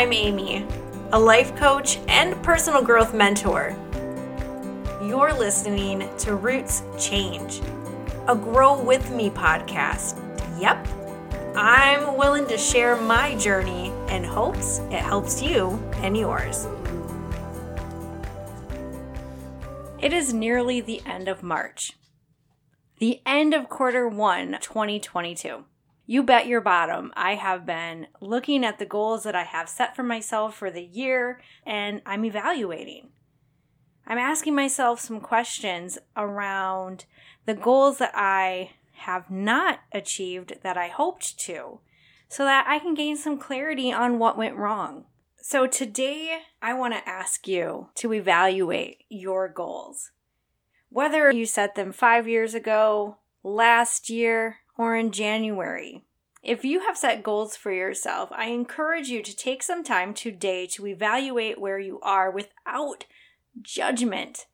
I'm Amy, a life coach and personal growth mentor. You're listening to Roots Change, a Grow With Me podcast. Yep, I'm willing to share my journey and hopes it helps you and yours. It is nearly the end of March, the end of quarter one, 2022 you bet your bottom I have been looking at the goals that I have set for myself for the year and I'm evaluating. I'm asking myself some questions around the goals that I have not achieved that I hoped to so that I can gain some clarity on what went wrong. So today I want to ask you to evaluate your goals. Whether you set them five years ago, last year, or in January. If you have set goals for yourself, I encourage you to take some time today to evaluate where you are without judgment.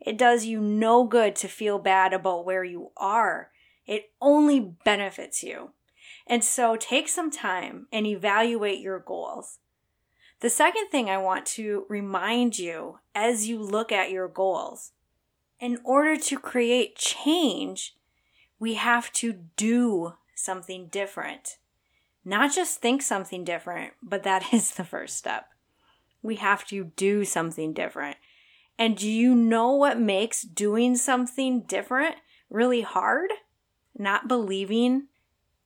It does you no good to feel bad about where you are. It only benefits you. And so take some time and evaluate your goals. The second thing I want to remind you as you look at your goals, in order to create change, we have to do something different. Not just think something different, but that is the first step. We have to do something different. And do you know what makes doing something different really hard? Not believing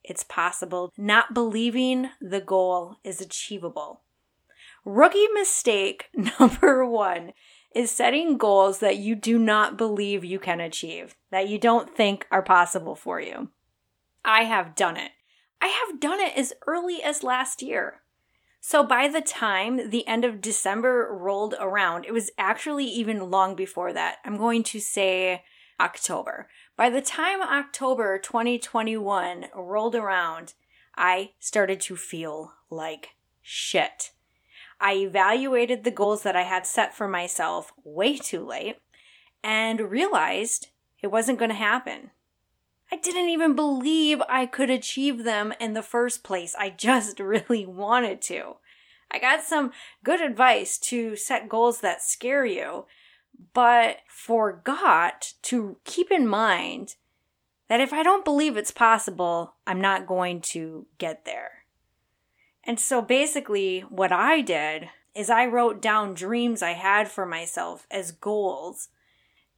it's possible, not believing the goal is achievable. Rookie mistake number one is setting goals that you do not believe you can achieve, that you don't think are possible for you. I have done it. I have done it as early as last year. So by the time the end of December rolled around, it was actually even long before that. I'm going to say October. By the time October 2021 rolled around, I started to feel like shit. I evaluated the goals that I had set for myself way too late and realized it wasn't going to happen. I didn't even believe I could achieve them in the first place. I just really wanted to. I got some good advice to set goals that scare you, but forgot to keep in mind that if I don't believe it's possible, I'm not going to get there. And so basically, what I did is I wrote down dreams I had for myself as goals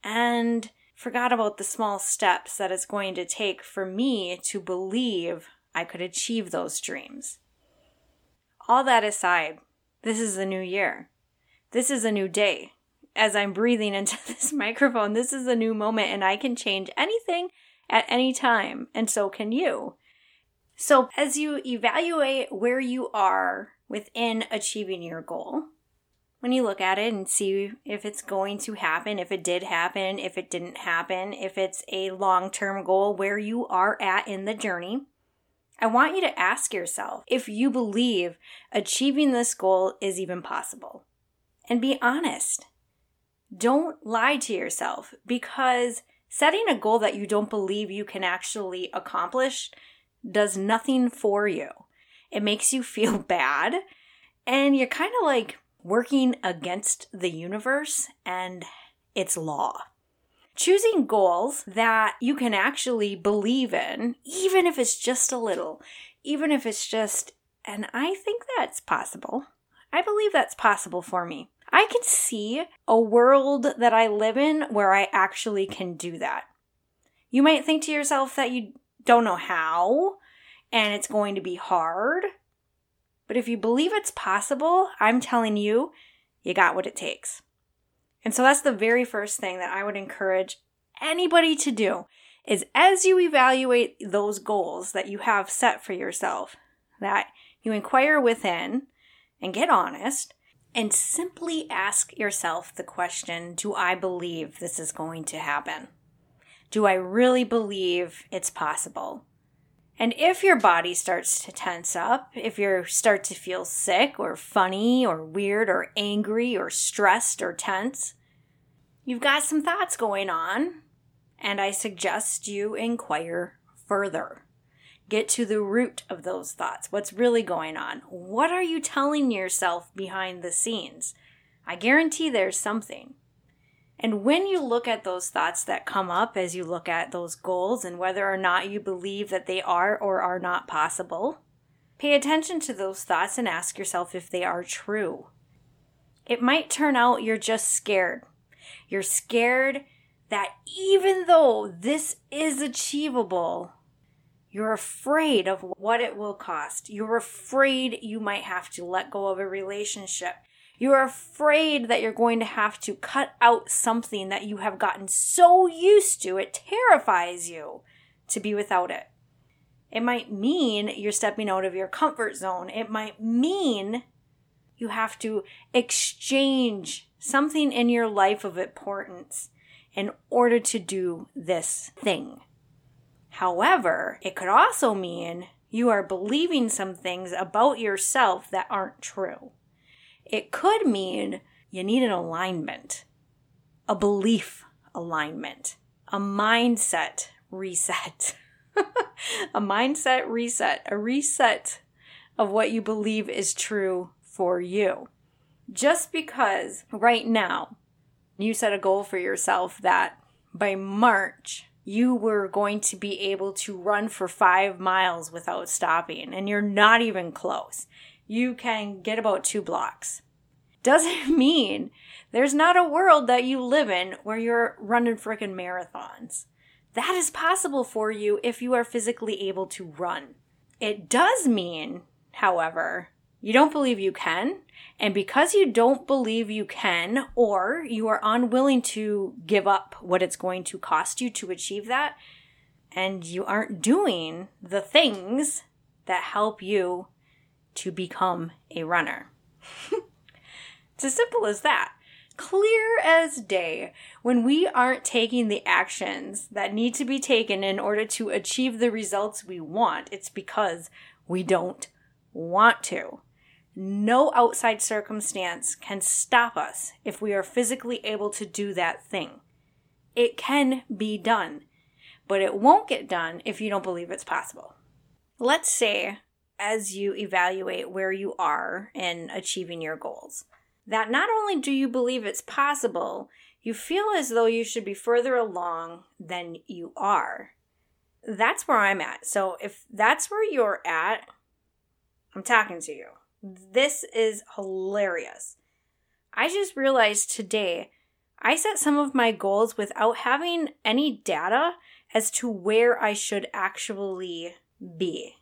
and forgot about the small steps that it's going to take for me to believe I could achieve those dreams. All that aside, this is a new year. This is a new day. As I'm breathing into this microphone, this is a new moment and I can change anything at any time, and so can you. So, as you evaluate where you are within achieving your goal, when you look at it and see if it's going to happen, if it did happen, if it didn't happen, if it's a long term goal, where you are at in the journey, I want you to ask yourself if you believe achieving this goal is even possible. And be honest. Don't lie to yourself because setting a goal that you don't believe you can actually accomplish does nothing for you. It makes you feel bad, and you're kind of like working against the universe and its law. Choosing goals that you can actually believe in, even if it's just a little, even if it's just, and I think that's possible. I believe that's possible for me. I can see a world that I live in where I actually can do that. You might think to yourself that you don't know how, and it's going to be hard. But if you believe it's possible, I'm telling you, you got what it takes. And so that's the very first thing that I would encourage anybody to do is as you evaluate those goals that you have set for yourself, that you inquire within and get honest and simply ask yourself the question Do I believe this is going to happen? Do I really believe it's possible? And if your body starts to tense up, if you start to feel sick or funny or weird or angry or stressed or tense, you've got some thoughts going on, and I suggest you inquire further. Get to the root of those thoughts. What's really going on? What are you telling yourself behind the scenes? I guarantee there's something. And when you look at those thoughts that come up as you look at those goals and whether or not you believe that they are or are not possible, pay attention to those thoughts and ask yourself if they are true. It might turn out you're just scared. You're scared that even though this is achievable, you're afraid of what it will cost. You're afraid you might have to let go of a relationship. You're afraid that you're going to have to cut out something that you have gotten so used to, it terrifies you to be without it. It might mean you're stepping out of your comfort zone. It might mean you have to exchange something in your life of importance in order to do this thing. However, it could also mean you are believing some things about yourself that aren't true. It could mean you need an alignment, a belief alignment, a mindset reset, a mindset reset, a reset of what you believe is true for you. Just because right now you set a goal for yourself that by March you were going to be able to run for five miles without stopping, and you're not even close you can get about two blocks. Doesn't mean there's not a world that you live in where you're running freaking marathons. That is possible for you if you are physically able to run. It does mean, however, you don't believe you can. And because you don't believe you can, or you are unwilling to give up what it's going to cost you to achieve that, and you aren't doing the things that help you to become a runner. it's as simple as that. Clear as day. When we aren't taking the actions that need to be taken in order to achieve the results we want, it's because we don't want to. No outside circumstance can stop us if we are physically able to do that thing. It can be done, but it won't get done if you don't believe it's possible. Let's say as you evaluate where you are in achieving your goals. That not only do you believe it's possible, you feel as though you should be further along than you are. That's where I'm at. So if that's where you're at, I'm talking to you. This is hilarious. I just realized today I set some of my goals without having any data as to where I should actually be.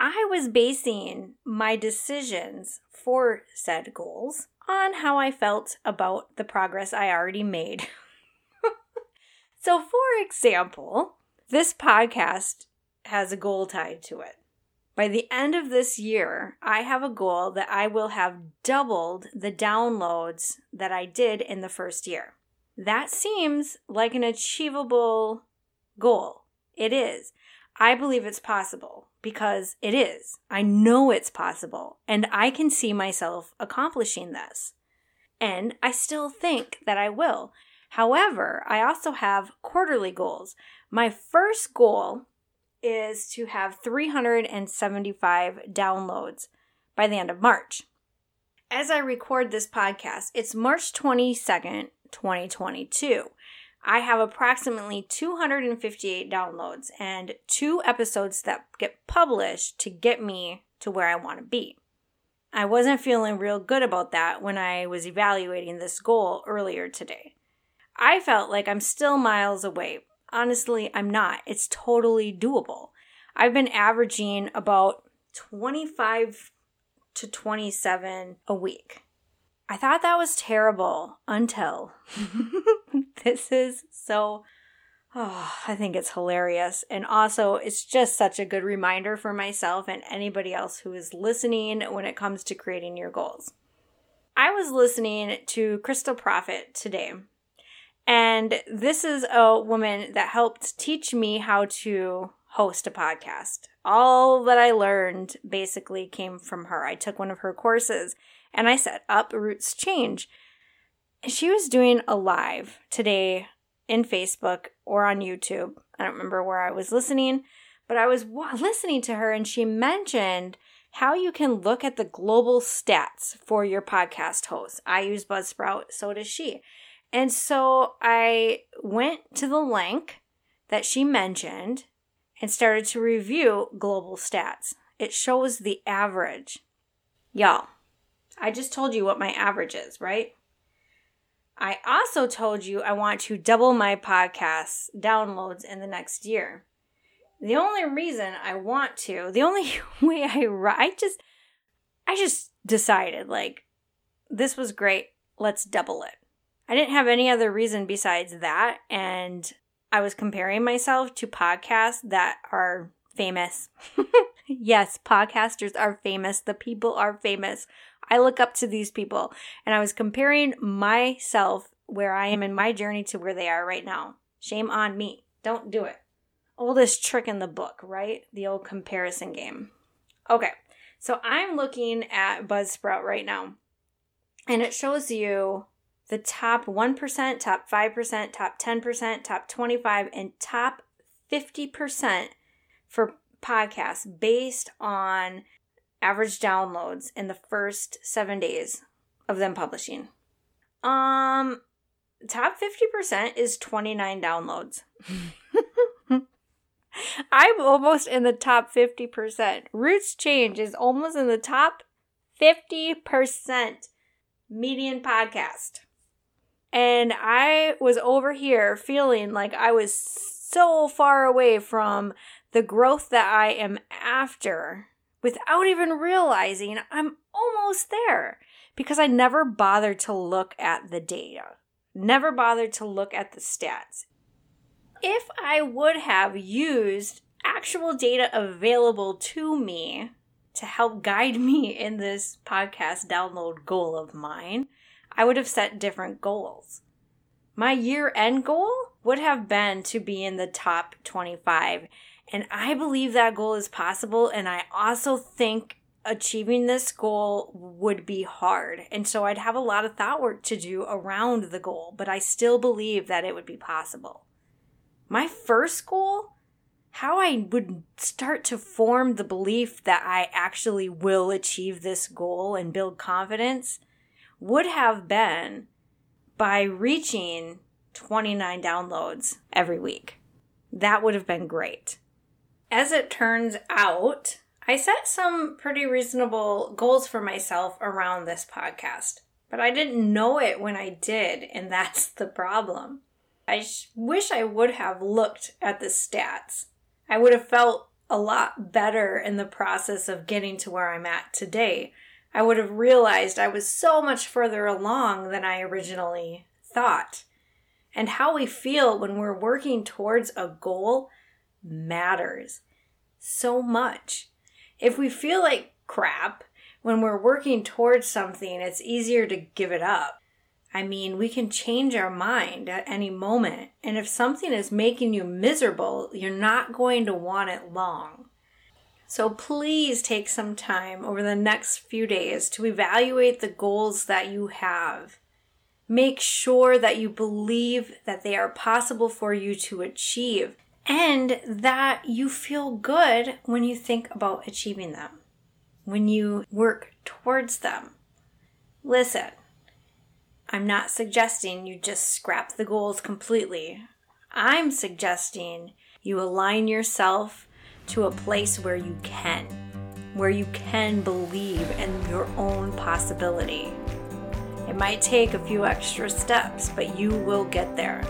I was basing my decisions for said goals on how I felt about the progress I already made. so, for example, this podcast has a goal tied to it. By the end of this year, I have a goal that I will have doubled the downloads that I did in the first year. That seems like an achievable goal. It is. I believe it's possible because it is. I know it's possible and I can see myself accomplishing this. And I still think that I will. However, I also have quarterly goals. My first goal is to have 375 downloads by the end of March. As I record this podcast, it's March 22nd, 2022. I have approximately 258 downloads and two episodes that get published to get me to where I want to be. I wasn't feeling real good about that when I was evaluating this goal earlier today. I felt like I'm still miles away. Honestly, I'm not. It's totally doable. I've been averaging about 25 to 27 a week. I thought that was terrible until this is so. Oh, I think it's hilarious. And also, it's just such a good reminder for myself and anybody else who is listening when it comes to creating your goals. I was listening to Krystal Proffitt today, and this is a woman that helped teach me how to host a podcast. All that I learned basically came from her. I took one of her courses and I said, up Roots Change. She was doing a live today in Facebook or on YouTube. I don't remember where I was listening, But I was listening to her and she mentioned how you can look at the global stats for your podcast host. I use Buzzsprout, so does she. And so I went to the link that she mentioned and started to review global stats. It shows the average. Y'all, I just told you what my average is, right? I also told you I want to double my podcast downloads in the next year. The only reason I want to, the only way I I just I just decided like this was great, let's double it. I didn't have any other reason besides that and I was comparing myself to podcasts that are famous. yes, podcasters are famous. The people are famous. I look up to these people. And I was comparing myself where I am in my journey to where they are right now. Shame on me. Don't do it. Oldest trick in the book, right? The old comparison game. Okay, so I'm looking at Buzzsprout right now, and it shows you the top 1%, top 5%, top 10%, top 25, and top 50% for podcasts based on average downloads in the first seven days of them publishing. Um, top 50% is 29 downloads. I'm almost in the top 50%. Roots Change is almost in the top 50% median podcast. And I was over here feeling like I was so far away from the growth that I am after without even realizing I'm almost there because I never bothered to look at the data, never bothered to look at the stats. If I would have used actual data available to me to help guide me in this podcast download goal of mine, I would have set different goals. My year end goal would have been to be in the top 25 and I believe that goal is possible. And I also think achieving this goal would be hard. And so I'd have a lot of thought work to do around the goal, but I still believe that it would be possible. My first goal, how I would start to form the belief that I actually will achieve this goal and build confidence, would have been by reaching 29 downloads every week. That would have been great as it turns out, I set some pretty reasonable goals for myself around this podcast, but I didn't know it when I did, and that's the problem. I sh- wish I would have looked at the stats. I would have felt a lot better in the process of getting to where I'm at today. I would have realized I was so much further along than I originally thought. And how we feel when we're working towards a goal matters so much. If we feel like crap when we're working towards something, it's easier to give it up. I mean, we can change our mind at any moment. And if something is making you miserable, you're not going to want it long. So please take some time over the next few days to evaluate the goals that you have. Make sure that you believe that they are possible for you to achieve and that you feel good when you think about achieving them, when you work towards them. Listen, I'm not suggesting you just scrap the goals completely. I'm suggesting you align yourself to a place where you can, where you can believe in your own possibility. It might take a few extra steps, but you will get there.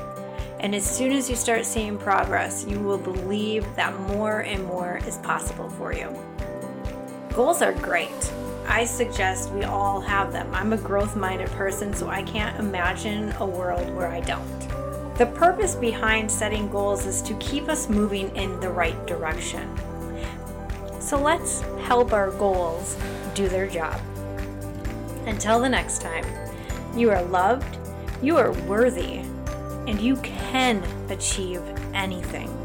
And as soon as you start seeing progress, you will believe that more and more is possible for you. Goals are great. I suggest we all have them. I'm a growth minded person, so I can't imagine a world where I don't. The purpose behind setting goals is to keep us moving in the right direction. So let's help our goals do their job. Until the next time, you are loved, you are worthy, and you can achieve anything.